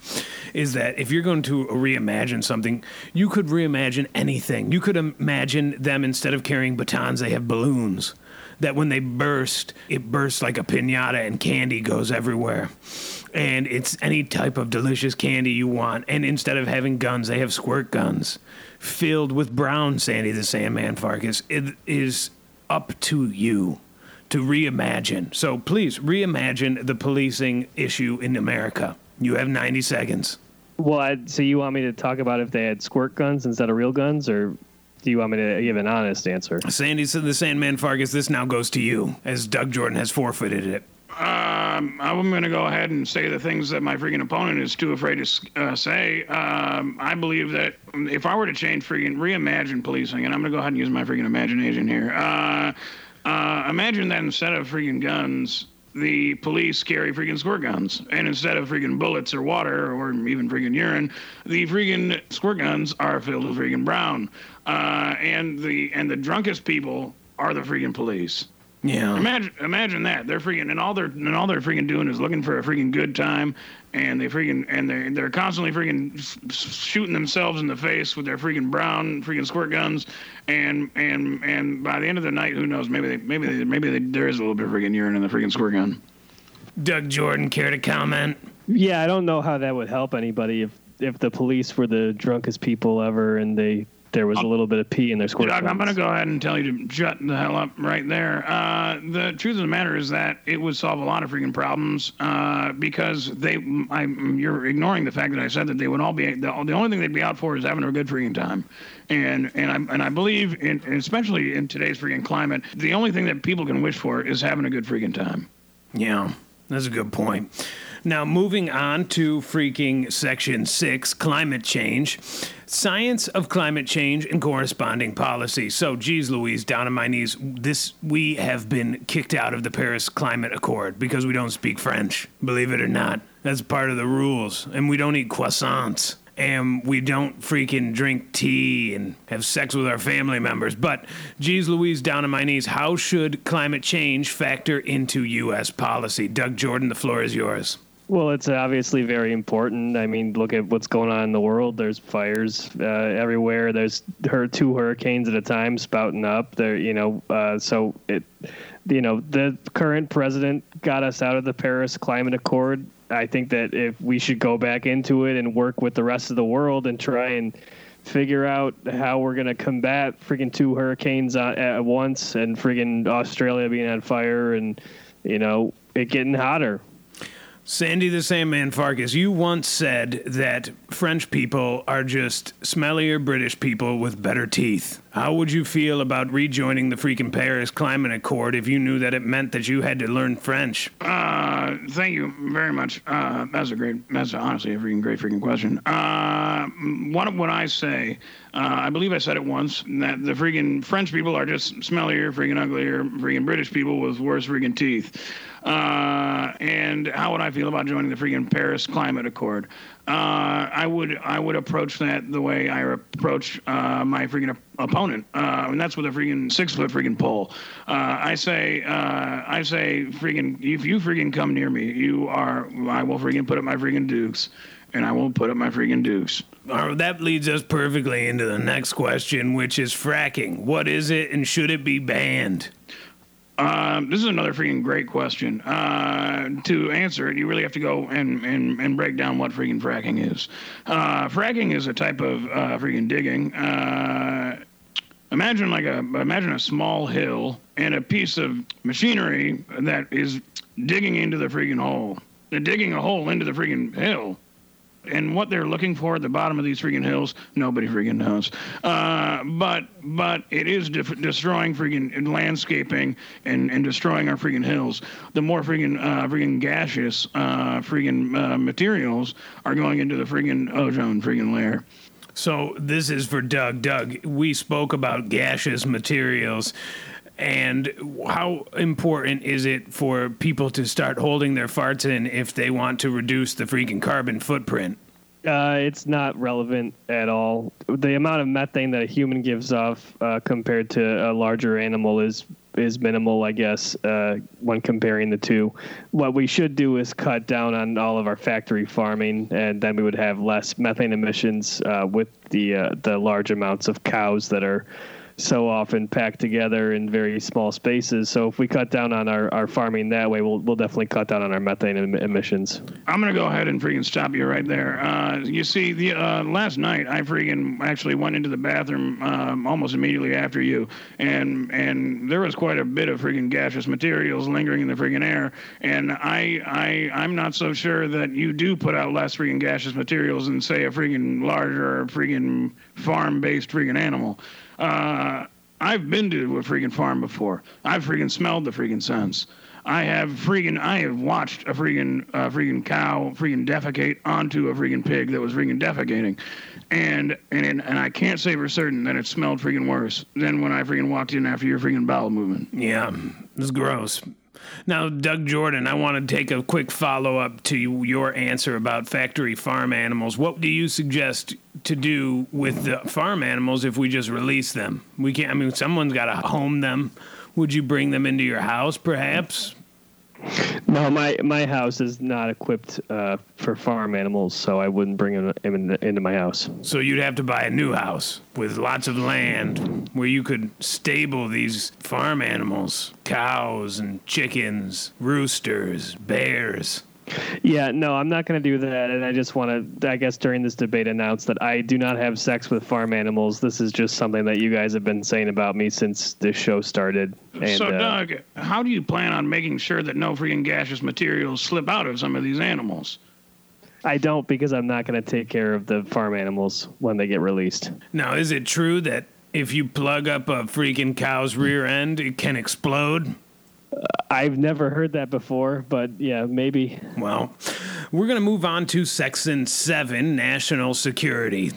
is that if you're going to reimagine something, you could reimagine anything. You could imagine them instead of carrying batons, they have balloons. That when they burst, it bursts like a pinata and candy goes everywhere and it's any type of delicious candy you want. And instead of having guns, they have squirt guns filled with brown Sandy the Sandman Farkas. It is up to you to reimagine. So please reimagine the policing issue in America. You have 90 seconds. Well, I, so you want me to talk about if they had squirt guns instead of real guns, or do you want me to give an honest answer? Sandy said the Sandman Farkas, this now goes to you, as Doug Jordan has forfeited it. Um, I'm going to go ahead and say the things that my freaking opponent is too afraid to uh, say. Um, I believe that if I were to change freaking reimagine policing, and I'm going to go ahead and use my freaking imagination here. Uh, uh, imagine that instead of freaking guns, the police carry freaking squirt guns, and instead of freaking bullets or water or even freaking urine, the freaking squirt guns are filled with freaking brown. Uh, and the and the drunkest people are the freaking police. Yeah. Imagine, imagine that they're freaking, and all they're and all they're freaking doing is looking for a freaking good time, and they freaking and they they're constantly freaking s- s- shooting themselves in the face with their freaking brown freaking squirt guns, and and and by the end of the night, who knows? Maybe they maybe they, maybe they, there is a little bit of freaking urine in the freaking squirt gun. Doug Jordan, care to comment? Yeah, I don't know how that would help anybody if if the police were the drunkest people ever and they there was a little bit of pee in their squirt Doug, I'm going to go ahead and tell you to shut the hell up right there. Uh, the truth of the matter is that it would solve a lot of freaking problems uh, because they, I, you're ignoring the fact that I said that they would all be, the, the only thing they'd be out for is having a good freaking time. And, and, I, and I believe, in, especially in today's freaking climate, the only thing that people can wish for is having a good freaking time. Yeah, that's a good point. Now, moving on to freaking section six climate change, science of climate change and corresponding policy. So, geez, Louise, down on my knees, this we have been kicked out of the Paris Climate Accord because we don't speak French. Believe it or not, that's part of the rules, and we don't eat croissants and we don't freaking drink tea and have sex with our family members. But, geez Louise, down on my knees, how should climate change factor into U.S. policy? Doug Jordan, the floor is yours. Well, it's obviously very important. I mean, look at what's going on in the world. There's fires uh, everywhere. There's her two hurricanes at a time spouting up. There, you know, uh, so it, you know, the current president got us out of the Paris Climate Accord. I think that if we should go back into it and work with the rest of the world and try and figure out how we're gonna combat freaking two hurricanes at, at once and freaking Australia being on fire and you know it getting hotter. Sandy the Sandman Farkas, you once said that French people are just smellier British people with better teeth. How would you feel about rejoining the freaking Paris Climate Accord if you knew that it meant that you had to learn French? Uh, thank you very much. Uh, that's a great, that's honestly a freaking great freaking question. Uh, what what I say, uh, I believe I said it once that the freaking French people are just smellier, freaking uglier, freaking British people with worse freaking teeth. Uh, and how would I feel about joining the freaking Paris Climate Accord? Uh, I would I would approach that the way I approach uh, my freaking op- opponent, uh, and that's with a freaking six foot freaking pole. Uh, I say I say freaking if you freaking come near me, you are I will freaking put up my freaking dukes, and I will put up my freaking dukes. Uh, that leads us perfectly into the next question, which is fracking. What is it and should it be banned? Um, this is another freaking great question. Uh, to answer it, you really have to go and, and, and break down what freaking fracking is. Uh, fracking is a type of uh, freaking digging. Uh, imagine like a imagine a small hill and a piece of machinery that is digging into the freaking hole. They're digging a hole into the freaking hill. And what they're looking for at the bottom of these freaking hills, nobody freaking knows. Uh, but but it is def- destroying freaking landscaping and, and destroying our freaking hills. The more freaking uh, freaking gaseous uh, freaking uh, materials are going into the freaking ozone freaking layer. So this is for Doug. Doug, we spoke about gaseous materials. And how important is it for people to start holding their farts in if they want to reduce the freaking carbon footprint? Uh, it's not relevant at all. The amount of methane that a human gives off uh, compared to a larger animal is is minimal, I guess, uh, when comparing the two. What we should do is cut down on all of our factory farming, and then we would have less methane emissions uh, with the uh, the large amounts of cows that are so often packed together in very small spaces. So if we cut down on our, our farming that way, we'll we'll definitely cut down on our methane em- emissions. I'm gonna go ahead and freaking stop you right there. Uh, you see, the uh, last night I freaking actually went into the bathroom um, almost immediately after you, and and there was quite a bit of freaking gaseous materials lingering in the freaking air, and I I I'm not so sure that you do put out less freaking gaseous materials than say a freaking larger freaking farm-based freaking animal. Uh, I've been to a freaking farm before. I've freaking smelled the freaking scents. I have freaking I have watched a freaking uh, freaking cow freaking defecate onto a freaking pig that was freaking defecating, and and and I can't say for certain that it smelled freaking worse than when I freaking walked in after your freaking bowel movement. Yeah, it's gross. Now, Doug Jordan, I want to take a quick follow up to your answer about factory farm animals. What do you suggest to do with the farm animals if we just release them? We can't, I mean, someone's got to home them. Would you bring them into your house, perhaps? No, my my house is not equipped uh, for farm animals, so I wouldn't bring them in, into my house. So you'd have to buy a new house with lots of land where you could stable these farm animals, cows and chickens, roosters, bears. Yeah, no, I'm not going to do that. And I just want to, I guess, during this debate, announce that I do not have sex with farm animals. This is just something that you guys have been saying about me since this show started. And, so, uh, Doug, how do you plan on making sure that no freaking gaseous materials slip out of some of these animals? I don't because I'm not going to take care of the farm animals when they get released. Now, is it true that if you plug up a freaking cow's rear end, it can explode? I've never heard that before, but yeah, maybe. Well, we're going to move on to Section 7 National Security.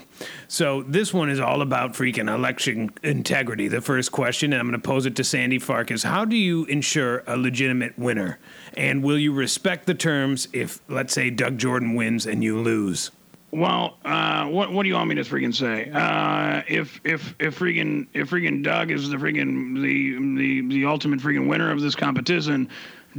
So, this one is all about freaking election integrity. The first question, and I'm going to pose it to Sandy Farkas How do you ensure a legitimate winner? And will you respect the terms if, let's say, Doug Jordan wins and you lose? Well, uh, what what do you want me to freaking say? Uh, if if if freaking if freaking Doug is the freaking the the the ultimate freaking winner of this competition,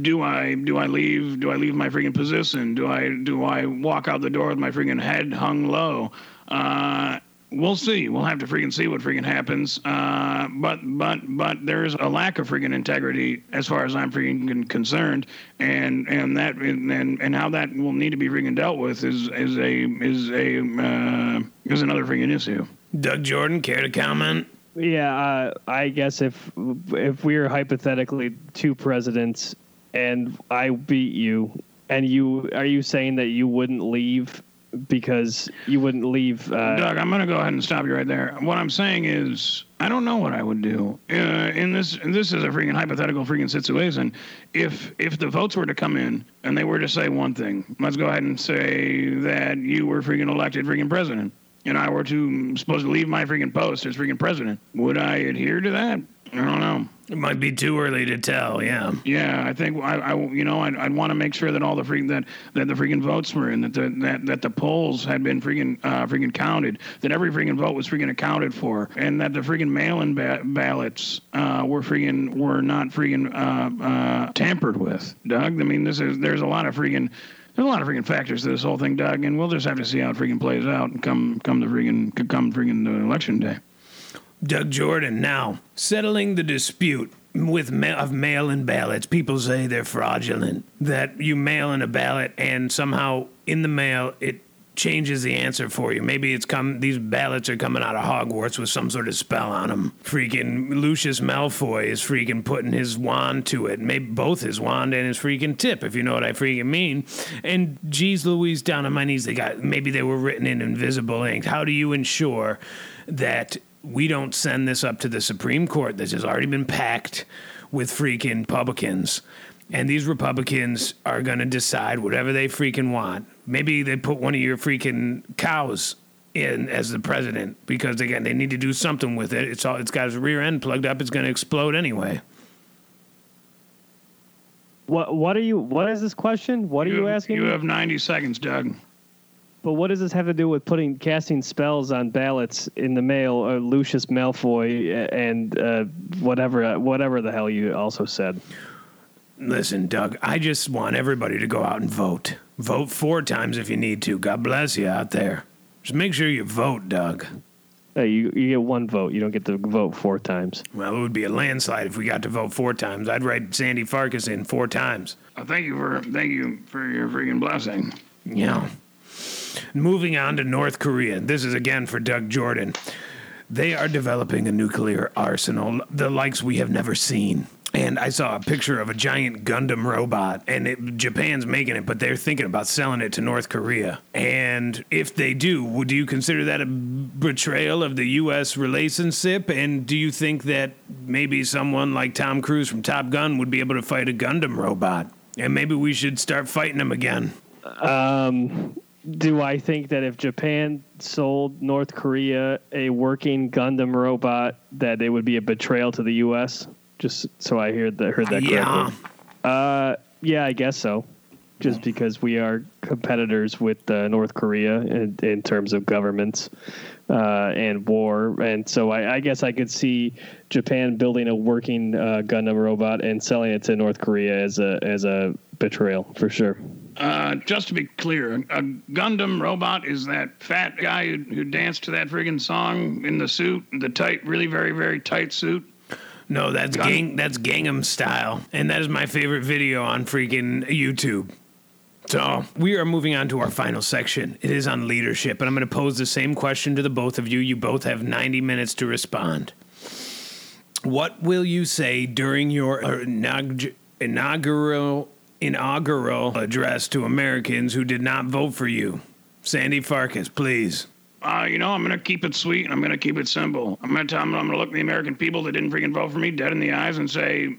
do I do I leave do I leave my freaking position? Do I do I walk out the door with my freaking head hung low? Uh, we'll see. We'll have to freaking see what freaking happens. Uh, but but but there's a lack of freaking integrity as far as I'm freaking concerned, and and that and and how that will need to be freaking dealt with is is a is a uh, is another freaking issue. Doug Jordan, care to comment? Yeah, uh, I guess if if we are hypothetically two presidents and I beat you, and you are you saying that you wouldn't leave because you wouldn't leave. Uh, Doug, I'm going to go ahead and stop you right there. What I'm saying is, I don't know what I would do uh, in this. This is a freaking hypothetical freaking situation. If if the votes were to come in and they were to say one thing, let's go ahead and say that you were freaking elected freaking president, and I were to supposed to leave my freaking post as freaking president, would I adhere to that? I don't know. It might be too early to tell. Yeah. Yeah, I think I, I you know, I'd, I'd want to make sure that all the freaking that that the freaking votes were in, that the that, that the polls had been freaking uh, freaking counted, that every freaking vote was freaking accounted for, and that the freaking mail-in ba- ballots uh, were freaking were not freaking uh, uh, tampered with. Doug, I mean, this is there's a lot of freaking. There's a lot of freaking factors to this whole thing, Doug, and we'll just have to see how it freaking plays out and come come the freaking come freaking election day. Doug Jordan now settling the dispute with ma- of mail-in ballots. People say they're fraudulent. That you mail in a ballot and somehow in the mail it changes the answer for you. Maybe it's come these ballots are coming out of Hogwarts with some sort of spell on them. Freaking Lucius Malfoy is freaking putting his wand to it. Maybe both his wand and his freaking tip, if you know what I freaking mean. And geez Louise down on my knees, they got maybe they were written in invisible ink. How do you ensure that we don't send this up to the Supreme Court. This has already been packed with freaking Republicans. And these Republicans are going to decide whatever they freaking want. Maybe they put one of your freaking cows in as the president because again they need to do something with it. It's all it's got its rear end plugged up. It's going to explode anyway. what what are you? What is this question? What are you, have, asking? You me? have 90 seconds, Doug. But what does this have to do with putting casting spells on ballots in the mail or Lucius Malfoy and uh, whatever whatever the hell you also said? Listen, Doug, I just want everybody to go out and vote. Vote four times if you need to. God bless you out there. Just make sure you vote, Doug. Hey, you you get one vote. You don't get to vote four times. Well, it would be a landslide if we got to vote four times. I'd write Sandy Farkas in four times. Uh, thank you for thank you for your freaking blessing. Yeah. Moving on to North Korea. This is again for Doug Jordan. They are developing a nuclear arsenal, the likes we have never seen. And I saw a picture of a giant Gundam robot, and it, Japan's making it, but they're thinking about selling it to North Korea. And if they do, would you consider that a betrayal of the U.S. relationship? And do you think that maybe someone like Tom Cruise from Top Gun would be able to fight a Gundam robot? And maybe we should start fighting them again. Um, do I think that if Japan sold North Korea a working Gundam robot, that it would be a betrayal to the U.S.? Just so I heard that heard that Yeah. correctly. Uh, yeah, I guess so. Just because we are competitors with uh, North Korea in, in terms of governments uh, and war, and so I, I guess I could see Japan building a working uh, Gundam robot and selling it to North Korea as a as a betrayal for sure. Uh, just to be clear, a Gundam robot is that fat guy who, who danced to that friggin' song in the suit, the tight, really very, very tight suit. No, that's Gun- gang. That's Gangnam Style, and that is my favorite video on freaking YouTube. So we are moving on to our final section. It is on leadership, and I'm going to pose the same question to the both of you. You both have 90 minutes to respond. What will you say during your inaugural inaugural address to Americans who did not vote for you? Sandy Farkas, please. Uh, you know, I'm gonna keep it sweet and I'm gonna keep it simple. I'm gonna tell them I'm gonna look the American people that didn't freaking vote for me dead in the eyes and say,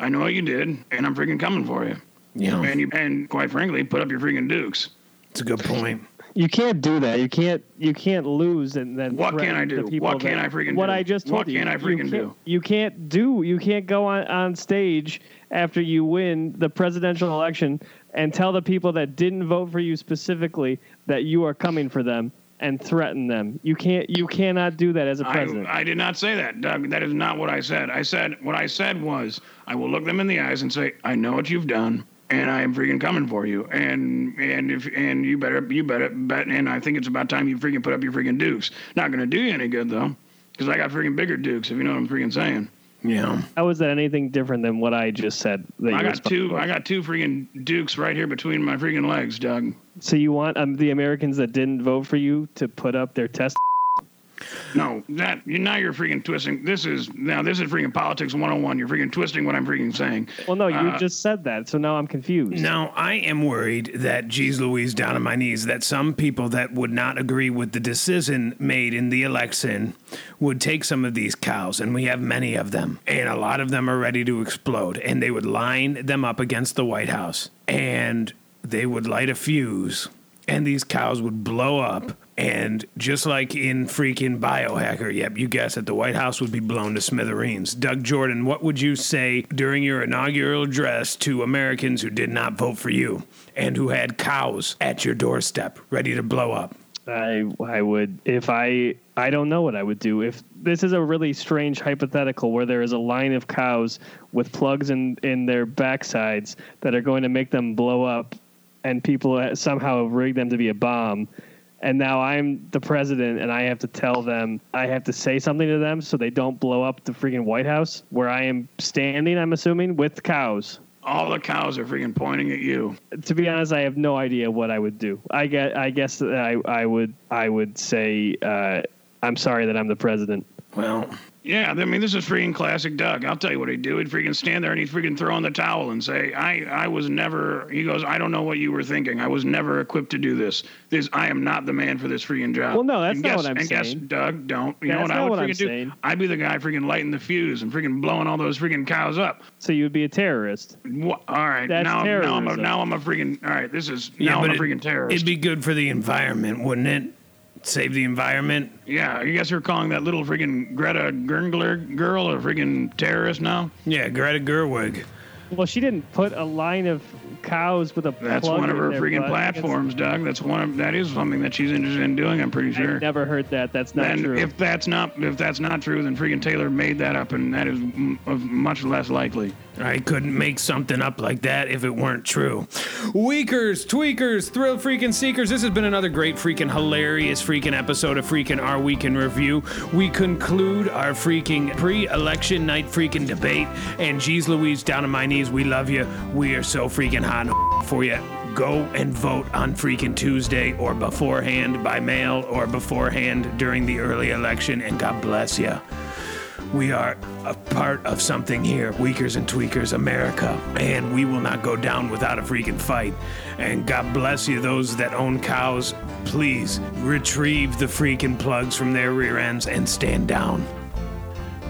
I know what you did, and I'm freaking coming for you. Yeah, And you, and quite frankly, put up your freaking dukes. it's a good point. You can't do that. You can't. You can't lose and then. What can I do? What can I freaking do What do? I just told What you. What can I you freaking can't- do? You can't do. You can't go on on stage after you win the presidential election and tell the people that didn't vote for you specifically that you are coming for them and threaten them. You can't. You cannot do that as a president. I, I did not say that, Doug. That is not what I said. I said what I said was I will look them in the eyes and say, I know what you've done, and I am freaking coming for you. And and if and you better you better bet. And I think it's about time you freaking put up your freaking dukes. Not gonna do you any good though, because I got freaking bigger dukes. If you know what I'm freaking saying. Yeah. How is that anything different than what I just said? That I got two. responsible- I got two freaking dukes right here between my freaking legs, Doug. So you want um, the Americans that didn't vote for you to put up their test? No, that you now you're freaking twisting. This is now this is freaking politics 101. You're freaking twisting what I'm freaking saying. Well, no, you Uh, just said that, so now I'm confused. Now, I am worried that, geez Louise, down on my knees, that some people that would not agree with the decision made in the election would take some of these cows, and we have many of them, and a lot of them are ready to explode, and they would line them up against the White House, and they would light a fuse, and these cows would blow up. And just like in freaking Biohacker, yep, you guessed it, the White House would be blown to smithereens. Doug Jordan, what would you say during your inaugural address to Americans who did not vote for you and who had cows at your doorstep ready to blow up? I I would if I I don't know what I would do if this is a really strange hypothetical where there is a line of cows with plugs in in their backsides that are going to make them blow up, and people somehow rig them to be a bomb. And now I'm the president, and I have to tell them, I have to say something to them so they don't blow up the freaking White House where I am standing. I'm assuming with cows. All the cows are freaking pointing at you. to be honest, I have no idea what I would do. I get, I guess that I, I would, I would say, uh, I'm sorry that I'm the president. Well, Yeah, I mean, this is freaking classic Doug. I'll tell you what he'd do. He'd freaking stand there and he'd freaking throw in the towel and say, I, I was never, he goes, I don't know what you were thinking. I was never equipped to do this. This, I am not the man for this freaking job. Well, no, that's and not guess, what I'm and guess. Doug, don't. You know what I not would what I'm do? saying. I'd be the guy freaking lighting the fuse and freaking blowing all those freaking cows up. So you would be a terrorist. Wha- All right, That's now, I'm, now, I'm a, terrorism. now I'm a freaking, all right, this is, now but I'm a it- freaking terrorist. It'd be good for the environment, wouldn't it? Save the environment. yeah, you guys you're calling that little freaking Greta Gerngler girl a freaking terrorist now? Yeah, Greta Gerwig. Well, she didn't put a line of cows with a That's plug one of her freaking platforms, Doug. That's one of that is something that she's interested in doing. I'm pretty sure. I never heard that. That's not Then true. if that's not if that's not true, then freaking Taylor made that up, and that is m- of much less likely. I couldn't make something up like that if it weren't true. Weakers, tweakers, thrill freaking seekers. This has been another great freaking hilarious freaking episode of freaking Our Week in Review. We conclude our freaking pre-election night freaking debate. And geez Louise, down on my knees, we love you. We are so freaking hot for you. Go and vote on freaking Tuesday or beforehand by mail or beforehand during the early election. And God bless you. We are a part of something here, Weakers and Tweakers America, and we will not go down without a freaking fight. And God bless you, those that own cows. Please retrieve the freaking plugs from their rear ends and stand down.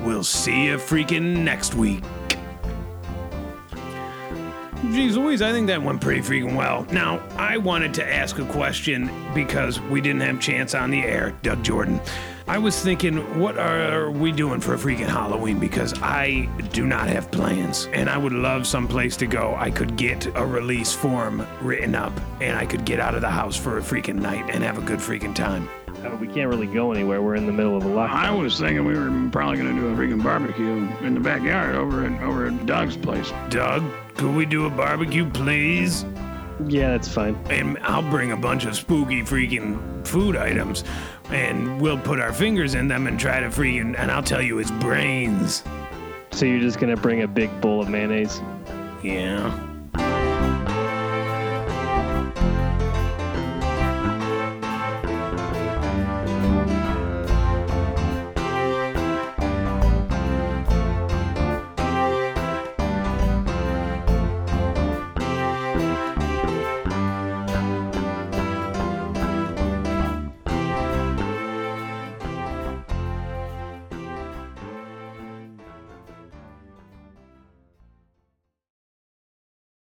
We'll see you freaking next week. Jeez Louise, I think that went pretty freaking well. Now, I wanted to ask a question because we didn't have chance on the air, Doug Jordan. I was thinking, what are we doing for a freaking Halloween? Because I do not have plans, and I would love some place to go. I could get a release form written up, and I could get out of the house for a freaking night and have a good freaking time. We can't really go anywhere. We're in the middle of a lockdown. I was thinking we were probably going to do a freaking barbecue in the backyard over at over at Doug's place. Doug, could we do a barbecue, please? Yeah, that's fine. And I'll bring a bunch of spooky freaking food items, and we'll put our fingers in them and try to freaking. And I'll tell you, it's brains. So you're just gonna bring a big bowl of mayonnaise? Yeah.